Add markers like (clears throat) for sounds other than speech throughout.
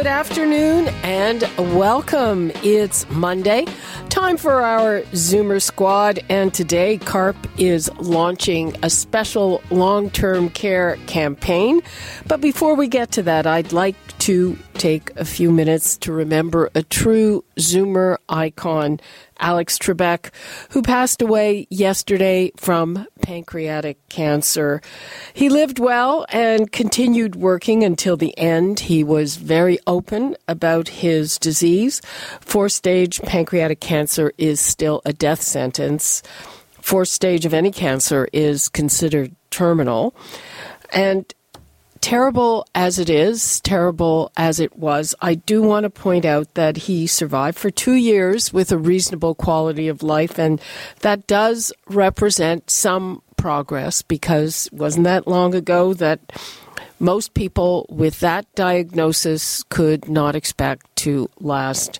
Good afternoon and welcome. It's Monday, time for our Zoomer Squad, and today CARP is launching a special long term care campaign. But before we get to that, I'd like to take a few minutes to remember a true Zoomer icon, Alex Trebek, who passed away yesterday from pancreatic cancer. He lived well and continued working until the end. He was very open about his disease. Fourth stage pancreatic cancer is still a death sentence. Fourth stage of any cancer is considered terminal. And terrible as it is, terrible as it was, I do want to point out that he survived for two years with a reasonable quality of life, and that does represent some progress because wasn't that long ago that most people with that diagnosis could not expect to last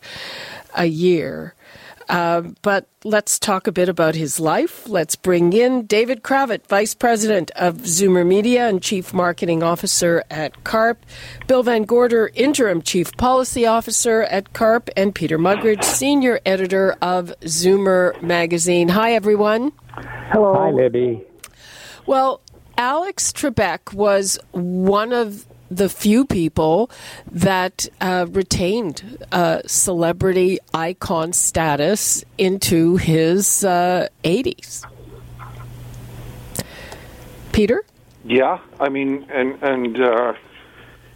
a year. Uh, but let's talk a bit about his life. Let's bring in David Cravit, Vice President of Zoomer Media and Chief Marketing Officer at CARP, Bill VanGorder, Interim Chief Policy Officer at CARP, and Peter Muggeridge, Senior Editor of Zoomer Magazine. Hi, everyone. Hello. Hi, Libby. Well, Alex Trebek was one of the few people that uh, retained uh, celebrity icon status into his uh, 80s. Peter? Yeah, I mean, and and uh,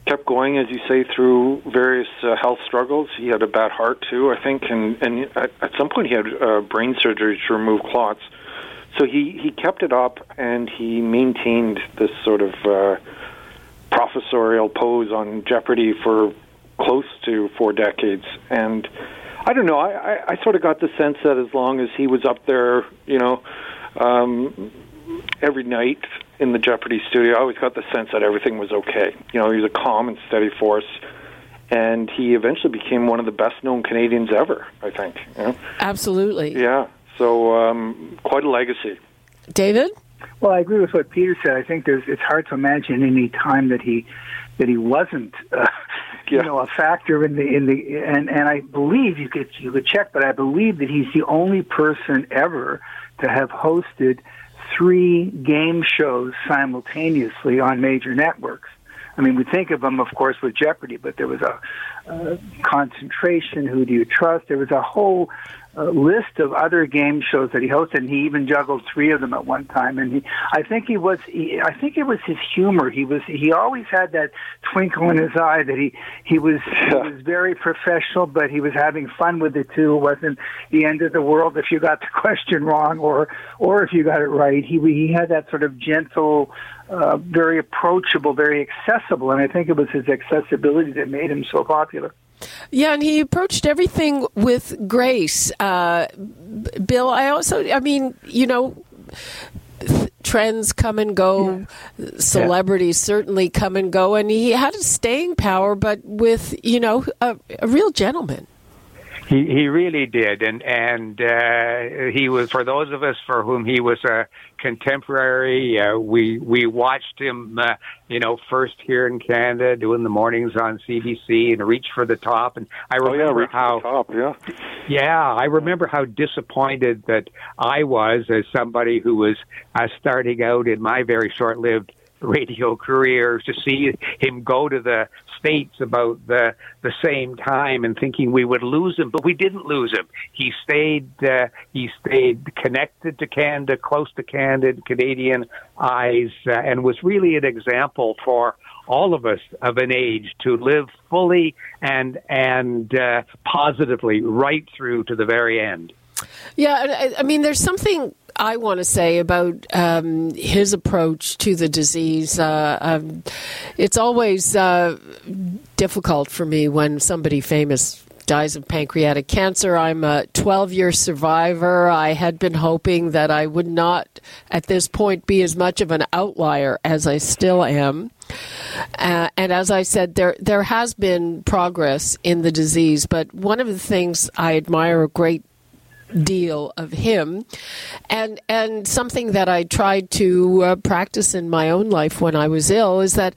kept going as you say through various uh, health struggles. He had a bad heart too, I think, and and at, at some point he had uh, brain surgery to remove clots. So he he kept it up, and he maintained this sort of professorial pose on Jeopardy for close to four decades, and I don't know. I, I, I sort of got the sense that as long as he was up there, you know, um, every night in the Jeopardy studio, I always got the sense that everything was okay. You know, he was a calm and steady force, and he eventually became one of the best known Canadians ever. I think. You know? Absolutely. Yeah. So um, quite a legacy. David. Well, I agree with what Peter said. I think there's it's hard to imagine any time that he that he wasn't uh, you know a factor in the in the and and I believe you could you could check, but I believe that he's the only person ever to have hosted three game shows simultaneously on major networks. I mean, we think of them, of course, with Jeopardy, but there was a, a concentration. Who do you trust? There was a whole list of other game shows that he hosted, and he even juggled three of them at one time. And he, I think he was, he, I think it was his humor. He was, he always had that twinkle in his eye that he, he was, he was very professional, but he was having fun with it too. It wasn't the end of the world if you got the (laughs) question wrong or, or if you got it right. He, he had that sort of gentle, uh, very approachable, very accessible, and I think it was his accessibility that made him so popular. Yeah, and he approached everything with grace. Uh, Bill, I also, I mean, you know, trends come and go, yeah. celebrities yeah. certainly come and go, and he had a staying power, but with, you know, a, a real gentleman. He he really did, and and uh, he was for those of us for whom he was a contemporary. Uh, we we watched him, uh, you know, first here in Canada doing the mornings on CBC and Reach for the Top, and I remember oh, yeah, how top, yeah, yeah, I remember how disappointed that I was as somebody who was uh, starting out in my very short-lived radio career to see him go to the states about the the same time and thinking we would lose him, but we didn't lose him. He stayed uh, he stayed connected to Canada, close to Canada, Canadian eyes, uh, and was really an example for all of us of an age to live fully and and uh, positively right through to the very end. Yeah, I mean, there's something I want to say about um, his approach to the disease. Uh, um, it's always uh, difficult for me when somebody famous dies of pancreatic cancer. I'm a 12 year survivor. I had been hoping that I would not, at this point, be as much of an outlier as I still am. Uh, and as I said, there there has been progress in the disease, but one of the things I admire a great deal of him and and something that I tried to uh, practice in my own life when I was ill is that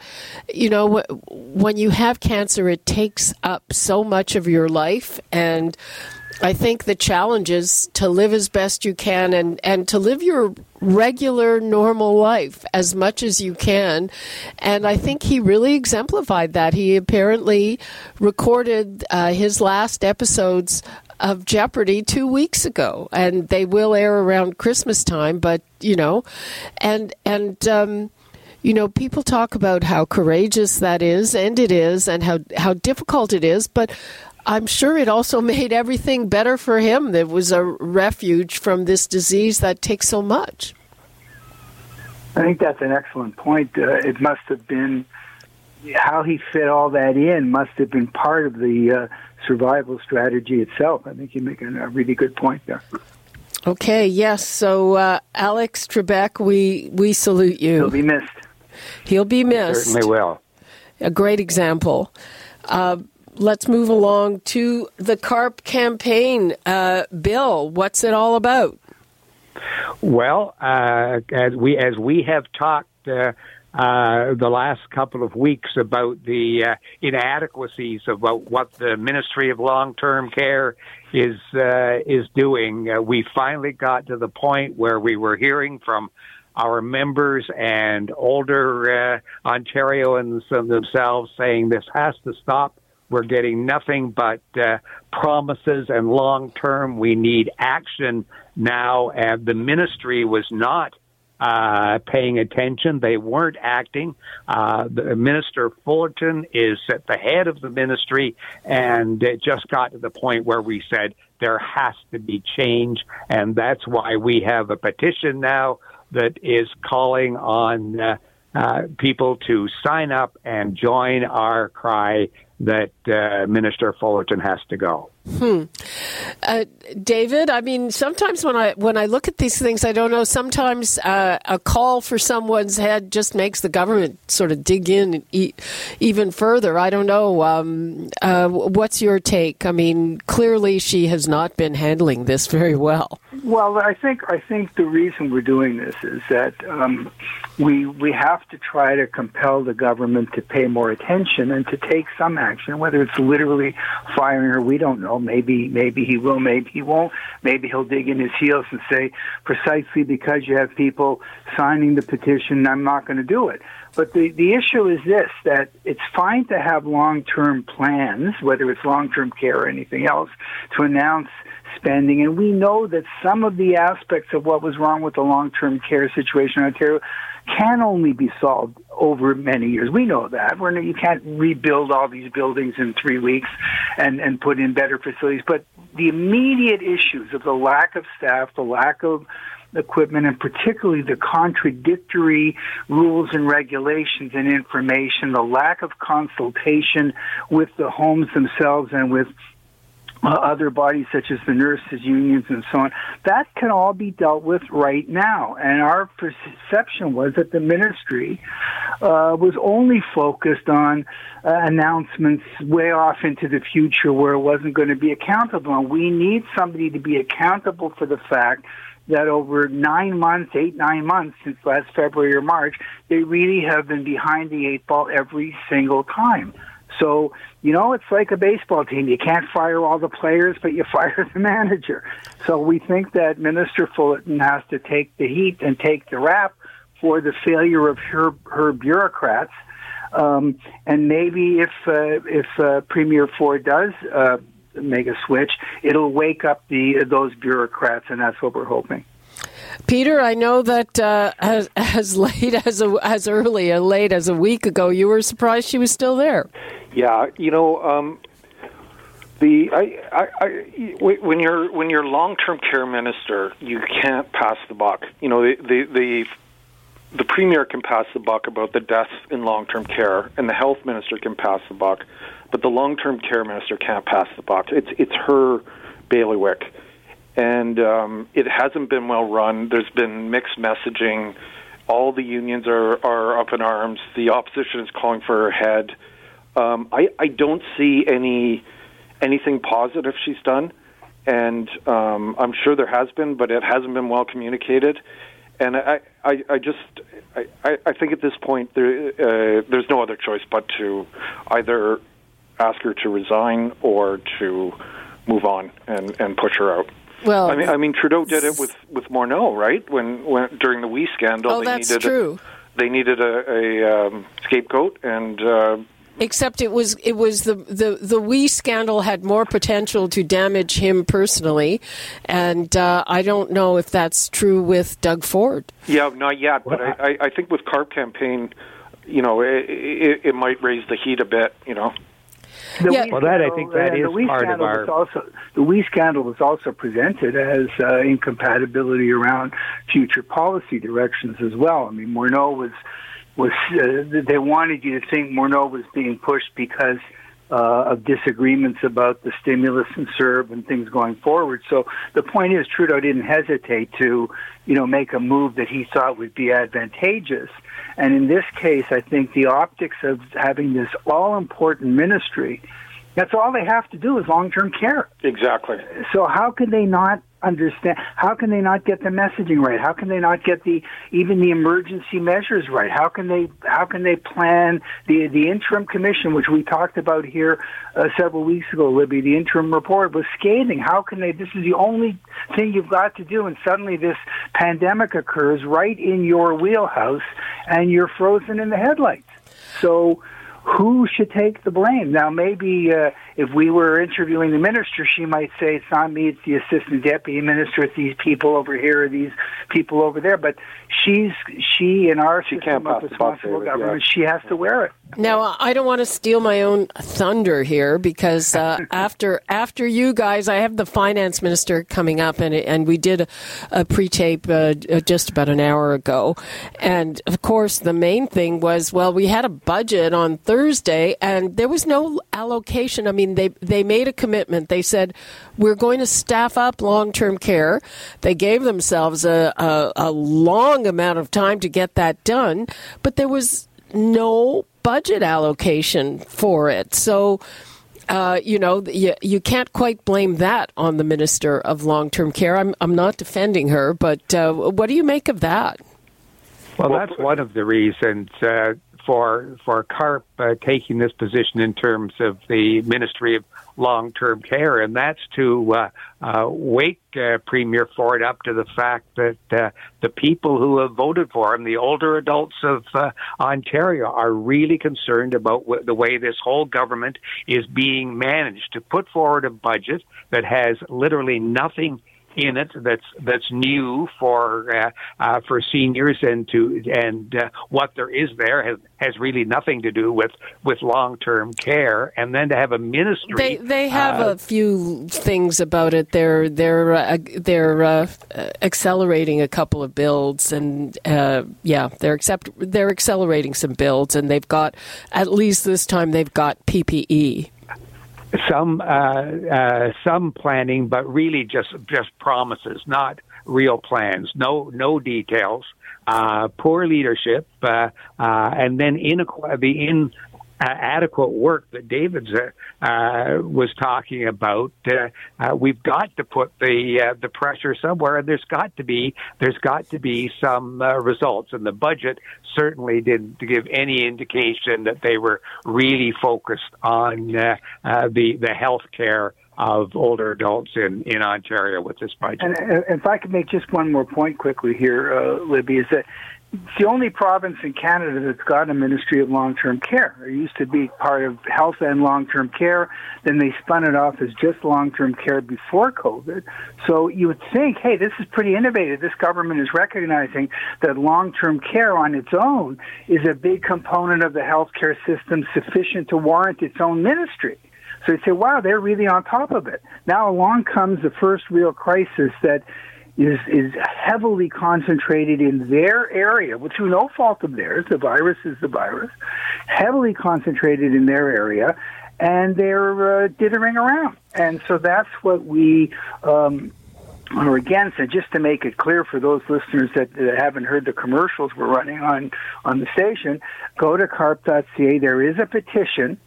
you know when you have cancer it takes up so much of your life and I think the challenge is to live as best you can and, and to live your regular, normal life as much as you can. And I think he really exemplified that. He apparently recorded uh, his last episodes of Jeopardy two weeks ago, and they will air around Christmas time. But you know, and and um, you know, people talk about how courageous that is, and it is, and how how difficult it is. But I'm sure it also (laughs) made everything better for him. There was a refuge from this disease that takes so much. I think that's an excellent point. Uh, it must have been how he fit all that in must have been part of the uh, survival strategy itself. I think you make a, a really good point there. Okay, yes. So, uh, Alex Trebek, we, we salute you. He'll be missed. He'll be missed. Certainly will. A great example. Uh, let's move along to the CARP campaign. Uh, Bill, what's it all about? Well, uh, as we as we have talked uh, the last couple of weeks about the uh, inadequacies about what the Ministry of Long Term Care is uh, is doing. Uh, we finally got to the point where we were hearing from our members and older uh, Ontarians themselves saying this has to stop. We're getting nothing but uh, promises and long term. We need action now. And the ministry was not uh, paying attention. They weren't acting. Uh, the Minister Fullerton is at the head of the ministry, and it just got to the point where we said there has to be change, and that's why we have a petition now that is calling on uh, uh, people to sign up and join our cry that uh, Minister Fullerton has to go. Hmm. Uh, David, I mean, sometimes when I when I look at these things, I don't know. Sometimes uh, a call for someone's head just makes the government sort of dig in even further. I don't know. Um, uh, what's your take? I mean, clearly she has not been handling this very well. Well, I think I think the reason we're doing this is that um, we we have to try to compel the government to pay more attention and to take some action, whether it's literally firing her. We don't know. Maybe maybe he will. Maybe he won't. Maybe he'll dig in his heels and say, precisely because you have people signing the petition, I'm not going to do it. But the, the issue is this that it's fine to have long term plans, whether it's long term care or anything else, to announce spending. And we know that some of the aspects of what was wrong with the long term care situation in Ontario can only be solved over many years. We know that. We're, you can't rebuild all these buildings in three weeks and, and put in better facilities. But the immediate issues of the lack of staff, the lack of equipment, and particularly the contradictory rules and regulations and information, the lack of consultation with the homes themselves and with uh, other bodies such as the nurses unions and so on. That can all be dealt with right now. And our perception was that the ministry uh, was only focused on uh, announcements way off into the future where it wasn't going to be accountable. And we need somebody to be accountable for the fact that over nine months, eight, nine months since last February or March, they really have been behind the eight ball every single time. So, you know, it's like a baseball team. You can't fire all the players, but you (laughs) fire the manager. So we think that Minister Fullerton has to take the heat and take the rap for the failure of her, her bureaucrats. Um, and maybe if uh, if uh, Premier Ford does uh, make a switch, it'll wake up the those bureaucrats, and that's what we're hoping. Peter, I know that uh, as, (laughs) as late as a, as early and late as a week ago, you were surprised she was still there. Yeah, you know, um, The I, I, I, when you're when you're long-term care minister, you can't pass the buck. You know the the the, the premier can pass the buck about the deaths in long-term care, and the health minister can pass the buck, but the long-term care minister can't pass the buck. It's it's her bailiwick, and um, it hasn't been well run. There's been mixed messaging. All the unions are are up in arms. The opposition is calling for her head. Um, I I don't see any anything positive she's done, and um, I'm sure there has been, but it hasn't been well communicated. And I, I, I just, I, I think at this point there, uh, there's no other choice but to either ask her to resign or to move on and, and push her out. Well, I mean, I mean, Trudeau did it with with Morneau, right? When when during the WE scandal, oh, they that's needed true. A, they needed a, a um, scapegoat, and uh, Except it was it was the the the WE scandal had more potential to damage him personally, and uh, I don't know if that's true with Doug Ford. Yeah, not yet, but I, I, I think with CARP campaign, you know, it, it, it might raise the heat a bit. You know. The Yeah. WE Well, that I scandal- think that and is the WE part of scandal our- was also the WE scandal was also presented as uh, incompatibility around future policy directions as well. I mean, Morneau was was uh, they wanted you to think Morneau was being pushed because uh, of disagreements about the stimulus and CERB and things going forward. So the point is, Trudeau didn't hesitate to, you know, make a move that he thought would be advantageous. And in this case, I think the optics of having this all-important ministry, that's all they have to do is long-term care. Exactly. So how can they not understand? How can they not get the messaging right? How can they not get the even the emergency measures right? How can they how can they plan the the interim commission, which we talked about here uh, several weeks ago, Libby? The interim report was scathing. How can they? This is the only thing you've got to do, and suddenly this pandemic occurs right in your wheelhouse, and you're frozen in the headlights. So who should take the blame? Now, maybe uh, if we were interviewing the minister, she might say, it's not me, it's the assistant deputy minister, it's these people over here, or these people over there. But she's, she in our She system can't of pass the buck, responsible government, yeah. she has to wear it. Now, I don't want to steal my own thunder here because uh, (laughs) after after you guys, I have the finance minister coming up, and and we did a, a pre-tape uh, just about an hour ago, and of course the main thing was well, we had a budget on Thursday, and there was no allocation. I mean, they they made a commitment. They said we're going to staff up long-term care. They gave themselves a, a, a long amount of time to get that done, but there was no budget allocation for it. So, uh, you know, you, you can't quite blame that on the Minister of Long Term Care. I'm, I'm not defending her, but uh, what do you make of that? Well, that's one of the reasons uh, for for CARP uh, taking this position in terms of the Ministry of Long Term Care, and that's to uh, uh, wake uh, Premier Ford up to the fact that uh, the people who have voted for him, the older adults of uh, Ontario, are really concerned about w- the way this whole government is being managed. To put forward a budget that has literally nothing in it that's that's new for uh, uh, for seniors and to and uh, what there is there has has really nothing to do with with long term care and then to have a ministry They they have uh, a few things about it. They're they're uh, they're uh, accelerating a couple of builds, and uh, yeah, they're accept they're accelerating some builds, and they've got at least this time they've got. PPE. Some uh, uh, some planning, but really just just promises, not real plans. No no details. Uh, poor leadership, uh, uh, and then inequ- the in adequate work that David's uh, uh, was talking about. Uh, uh, we've got to put the uh, the pressure somewhere, and there's got to be there's got to be some uh, results. And the budget certainly didn't give any indication that they were really focused on uh, uh, the the health care of older adults in, in Ontario with this budget. And uh, if I could make just one more point quickly here, uh, Libby, is that it's the only province in Canada that's got a Ministry of Long-Term Care. It used to be part of health and long-term care. Then they spun it off as just long-term care before COVID. So you would think, hey, this is pretty innovative. This government is recognizing that long-term care on its own is a big component of the healthcare system sufficient to warrant its own ministry. So you say, wow, they're really on top of it. Now along comes the first real crisis that is is heavily concentrated in their area, well, through no fault of theirs. The virus is the virus, heavily concentrated in their area, and they're uh, dithering around. And so that's what we. Um, are against, and just to make it clear for those listeners that, that haven't heard the commercials we're running on on the station, go to carp.ca. There is a petition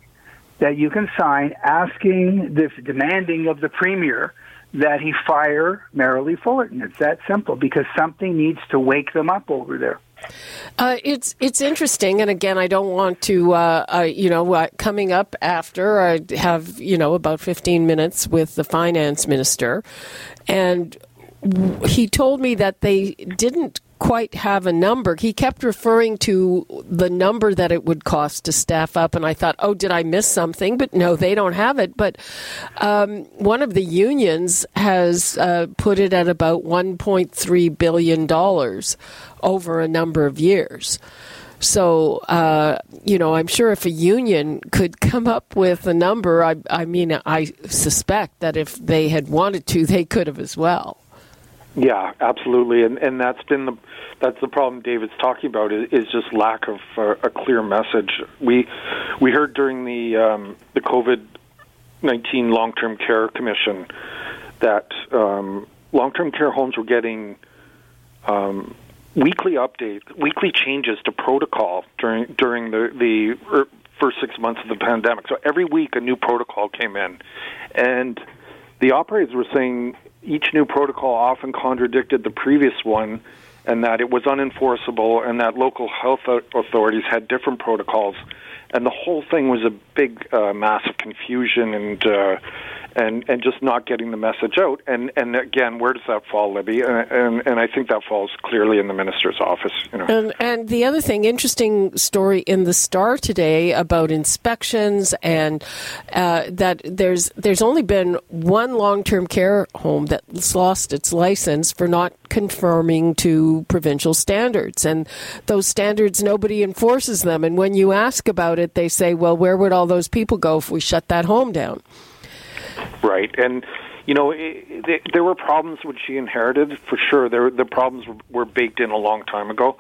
that you can sign asking, the, demanding of the premier that he fire Merrilee Fullerton. It's that simple because something needs to wake them up over there. Uh, it's it's interesting, and again, I don't want to, uh, uh, you know, uh, coming up after I have you know about fifteen minutes with the finance minister, and he told me that they didn't quite have a number. He kept referring to the number that it would cost to staff up, and I thought, oh, did I miss something? But no, they don't have it. But um, one of the unions has uh, put it at about $1.3 billion over a number of years. So, uh, you know, I'm sure if a union could come up with a number, I, I mean, I suspect that if they had wanted to, they could have as well. Yeah, absolutely, and and that's been the that's the problem David's talking about is, just lack of uh, a clear message. We we heard during the um, the COVID nineteen long term care commission that um, long term care homes were getting um, weekly updates, weekly changes to protocol during during the the er, first six months of the pandemic. So every week a new protocol came in, and the operators were saying each new protocol often contradicted the previous one and that it was unenforceable and that local health authorities had different protocols. And the whole thing was a big uh, mass of confusion and uh, and and just not getting the message out. And and again, where does that fall, Libby? And and, and I think that falls clearly in the minister's office. You know. And, and the other thing, interesting story in the Star today about inspections and uh, that there's there's only been one long term care home that's lost its license for not conforming to provincial standards. And those standards, nobody enforces them. And when you ask about it, they say, well, where would all those people go if we shut that home down? Right, and you know, it, it, there were problems which she inherited for sure. There, the problems were, were baked in a long time ago,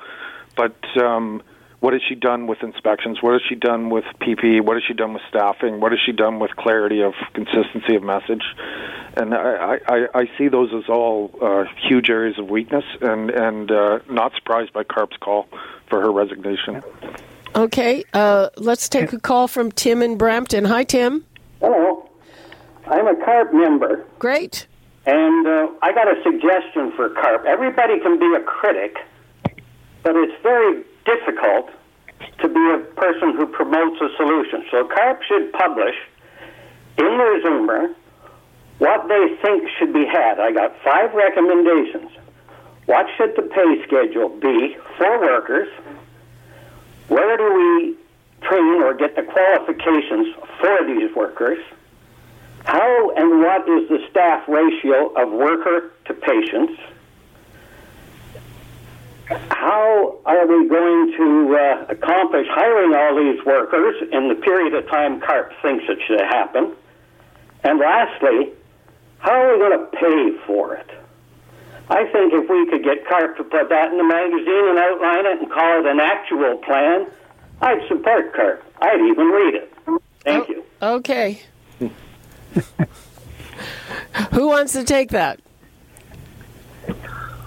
but um, what has she done with inspections? What has she done with PPE? What has she done with staffing? What has she done with clarity of consistency of message? And I, I, I see those as all uh, huge areas of weakness, and and uh, not surprised by Carp's call for her resignation. Okay, uh, let's take a call from Tim in Brampton. Hi, Tim. Hello. I'm a CARP member. Great. And uh, I got a suggestion for CARP. Everybody can be a critic, but it's very difficult to be a person who promotes a solution. So CARP should publish in their Zoomer what they think should be had. I got five recommendations. What should the pay schedule be for workers? Where do we train or get the qualifications for these workers? How and what is the staff ratio of worker to patients? How are we going to uh, accomplish hiring all these workers in the period of time CARP thinks it should happen? And lastly, how are we going to pay for it? I think if we could get CARP to put that in the magazine and outline it and call it an actual plan, I'd support CARP. I'd even read it. Thank oh, you. Okay. (laughs) (laughs) Who wants to take that?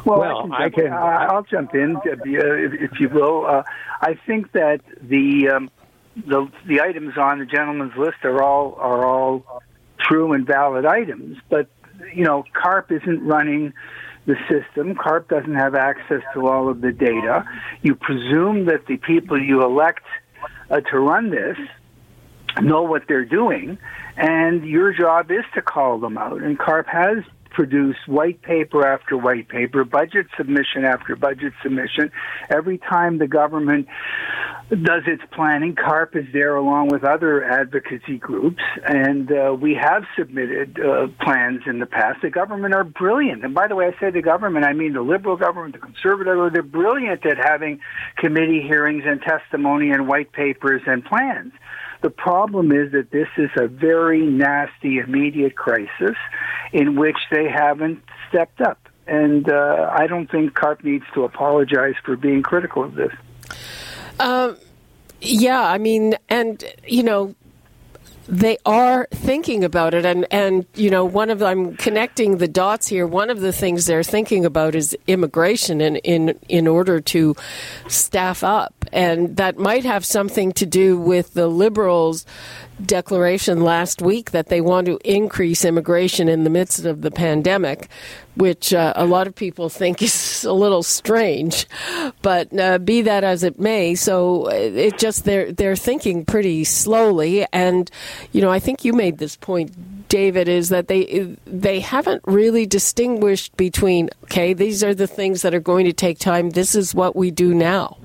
Well, well I can. I can uh, I'll jump in, if, if you will. Uh, I think that the um, the the items on the gentleman's list are all are all true and valid items, but you know, CARP isn't running the system. CARP doesn't have access to all of the data. You presume that the people you elect uh, to run this know what they're doing, and your job is to call them out. And CARP has produced white paper after white paper, budget submission after budget submission. Every time the government does its planning, CARP is there along with other advocacy groups, and uh, we have submitted uh, plans in the past. The government are brilliant. And by the way, I say the government, I mean the liberal government, the conservative, they're brilliant at having committee hearings and testimony and white papers and plans. The problem is that this is a very nasty, immediate crisis in which they haven't stepped up. And uh, I don't think CARP needs to apologize for being critical of this. Um, yeah, I mean, and, you know, they are thinking about it and and you know one of I'm connecting the dots here one of the things they're thinking about is immigration in in in order to staff up and that might have something to do with the liberals declaration last week that they want to increase immigration in the midst of the pandemic, which uh, a lot of people think (laughs) is a little strange. But uh, be that as it may, so it just they're they're thinking pretty slowly, and you know I think you made this point, David, is that they they haven't really distinguished between okay, these are the things that are going to take time. This is what we do now.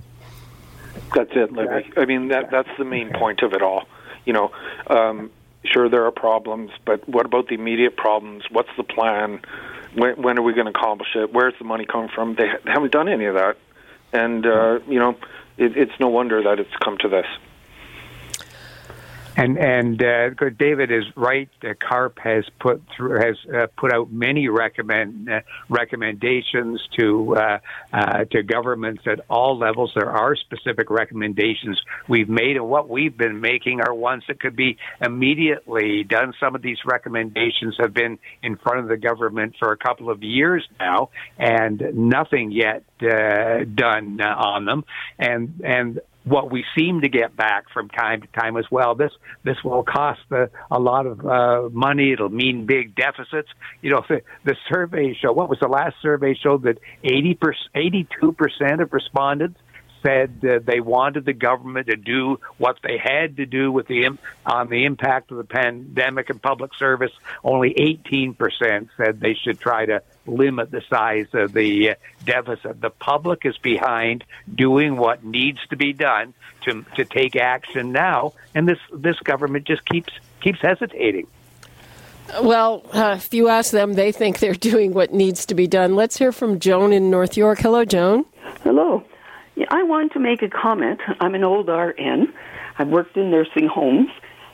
That's it, Libby. I mean that that's the main point of it all you know, um, sure there are problems, but what about the immediate problems? What's the plan? When, when are we going to accomplish it? Where's the money coming from? They, they haven't done any of that, and uh, you know, it, it's no wonder that it's come to this. And and uh, David is right. Uh, CARP has put through has uh, put out many recommend uh, recommendations to uh, uh, to governments at all levels. There are specific recommendations we've made, and what we've been making are ones that could be immediately done. Some of these recommendations have been in front of the government for a couple of years now, and nothing yet done on them. And and what we seem to get back from time to time as well. This this will cost a, a lot of uh, money. It'll mean big deficits. You know, the, the survey show. What was the last survey showed that 80 82 percent of respondents said uh, they wanted the government to do what they had to do with the on the impact of the pandemic and public service. Only 18% said they should try to limit the size of the uh, deficit. The public is behind doing what needs to be done to to take action now, and this this government just keeps keeps hesitating. Well, uh, if you ask them, they think they're (laughs) doing what needs to be done. Let's hear from Joan in North York. Hello, Joan. Hello. I want to make a comment. I'm an old RN. I've worked in nursing homes.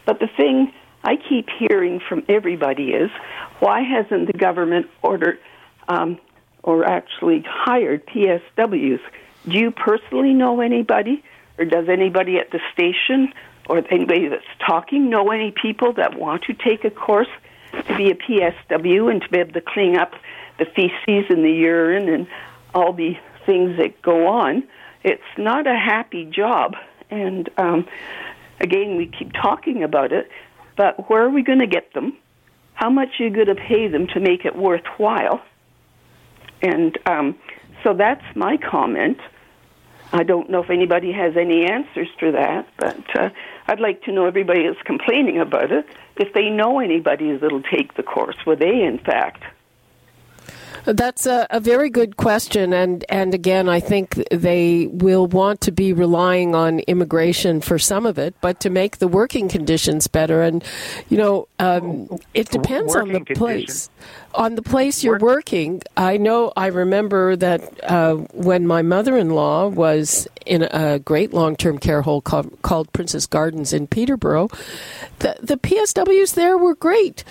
But the thing I keep hearing from everybody is why hasn't the government ordered um, or actually hired PSWs? Do you personally know anybody? Or does anybody at the station or anybody that's talking know any people that want to take a course to be a PSW and to be able to clean up the feces and the urine and all the things that go on? It's not a happy job. And um, again, we keep talking about it, but where are we going to get them? How much are you going to pay them to make it worthwhile? And um, so that's my comment. I don't know if anybody has any answers to that, but uh, I'd like to know everybody is complaining about it. If they know anybody that'll take the course, will they, in fact? That's a, a, very good question, and and again, I think they will want to be relying on immigration for some of it, but to make the working conditions better, and you know, um, it depends working on the place. On the place you're working, I know. I remember that uh, when my mother-in-law was in a great long-term care home called, called Princess Gardens in Peterborough, the the PSWs there were great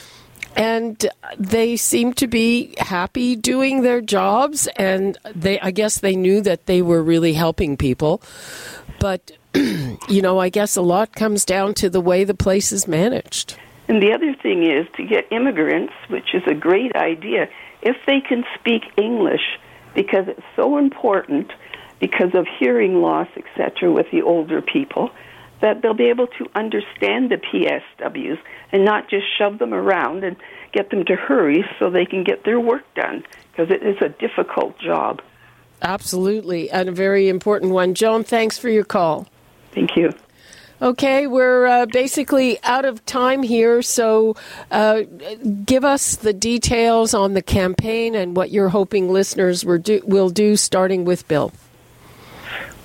and they seemed to be happy doing their jobs. And they i guess they knew that they were really helping people. But (clears throat) you know i guess a lot comes down to the way the place is managed. And the other thing is to get immigrants which is a great idea if they can speak english because it's so important because of hearing loss etc with the older people that they'll be able to understand the PSWs and not just shove them around and get them to hurry so they can get their work done because it is a difficult job. Absolutely, and a very important one. Joan, thanks for your call. Thank you. Okay, we're uh, basically out of time here, so uh, give us the details on the campaign and what you're hoping listeners do, will do, starting with Bill.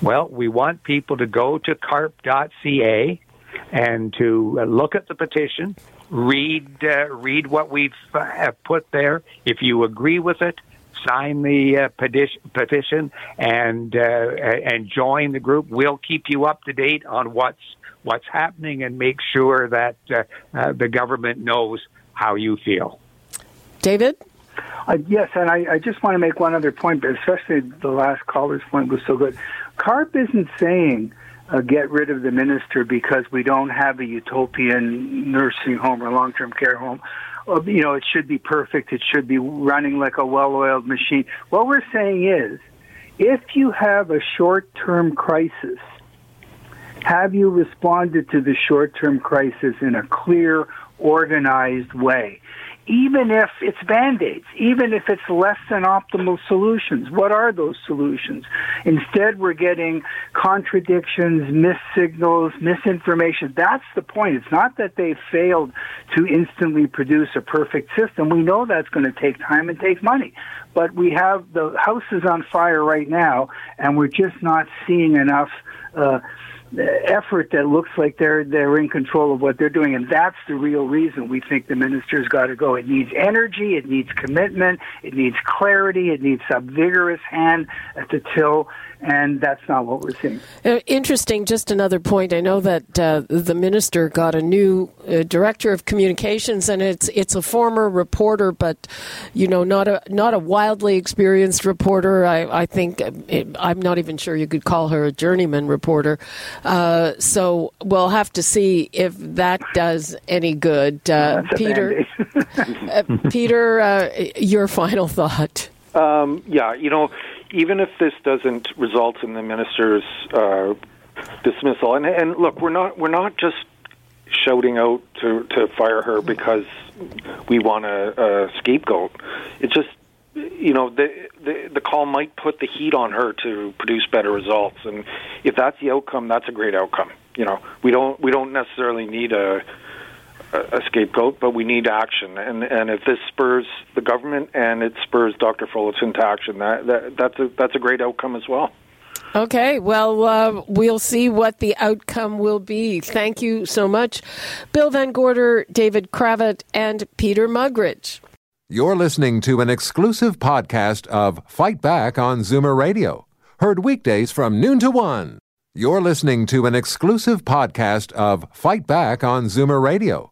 Well, we want people to go to carp.ca and to uh, look at the petition, read uh, read what we've uh, put there. If you agree with it, sign the uh, petition, petition and uh, and join the group. We'll keep you up to date on what's what's happening and make sure that uh, uh, the government knows how you feel. David. Uh, yes, and I, I, just want to make one other point, but especially the last caller's point was so good. CARP isn't saying uh, get rid of the minister because we don't have a utopian nursing home or long-term care home. Uh, you know, it should be perfect. It should be running like a well-oiled machine. What we're saying is, if you have a short-term crisis, have you responded to the short-term crisis in a clear, organized way? Even if it's band-aids, even if it's less than optimal solutions. What are those solutions? Instead, we're getting contradictions, missed signals, misinformation. That's the point. It's not that they failed to instantly produce a perfect system. We know that's going to take time and take money. But we have the house is on fire right now, and we're just not seeing enough uh, effort that looks like they're they're in control of what they're doing, and that's the real reason we think the minister's got to go. It needs energy, it needs commitment, it needs clarity, it needs a vigorous hand at the till, and that's not what we're seeing. Uh, interesting. Just another point. I know that uh, the minister got a new uh, director of communications, and it's it's a former reporter, but you know, not a not a wildly experienced reporter. I, I think uh, it, I'm not even sure you could call her a journeyman reporter. Uh, so we'll have to see if that does any good. Uh, Peter, (laughs) Peter, your final thought. Um, yeah, you know even if this doesn't result in the minister's uh, dismissal, and, and look, we're not we're not just shouting out to to fire her because we want a, a scapegoat. It's just you know the, the the call might put the heat on her to produce better results, and if that's the outcome, that's a great outcome. You know, we don't we don't necessarily need a a scapegoat, but we need action. And and if this spurs the government and it spurs Dr. Fullerton to action, that, that that's a that's a great outcome as well. Okay, well, uh, we'll see what the outcome will be. Thank you so much, Bill VanGorder, David Cravit, and Peter Muggeridge. You're listening to an exclusive podcast of Fight Back on Zoomer Radio, heard weekdays from noon to one. You're listening to an exclusive podcast of Fight Back on Zoomer Radio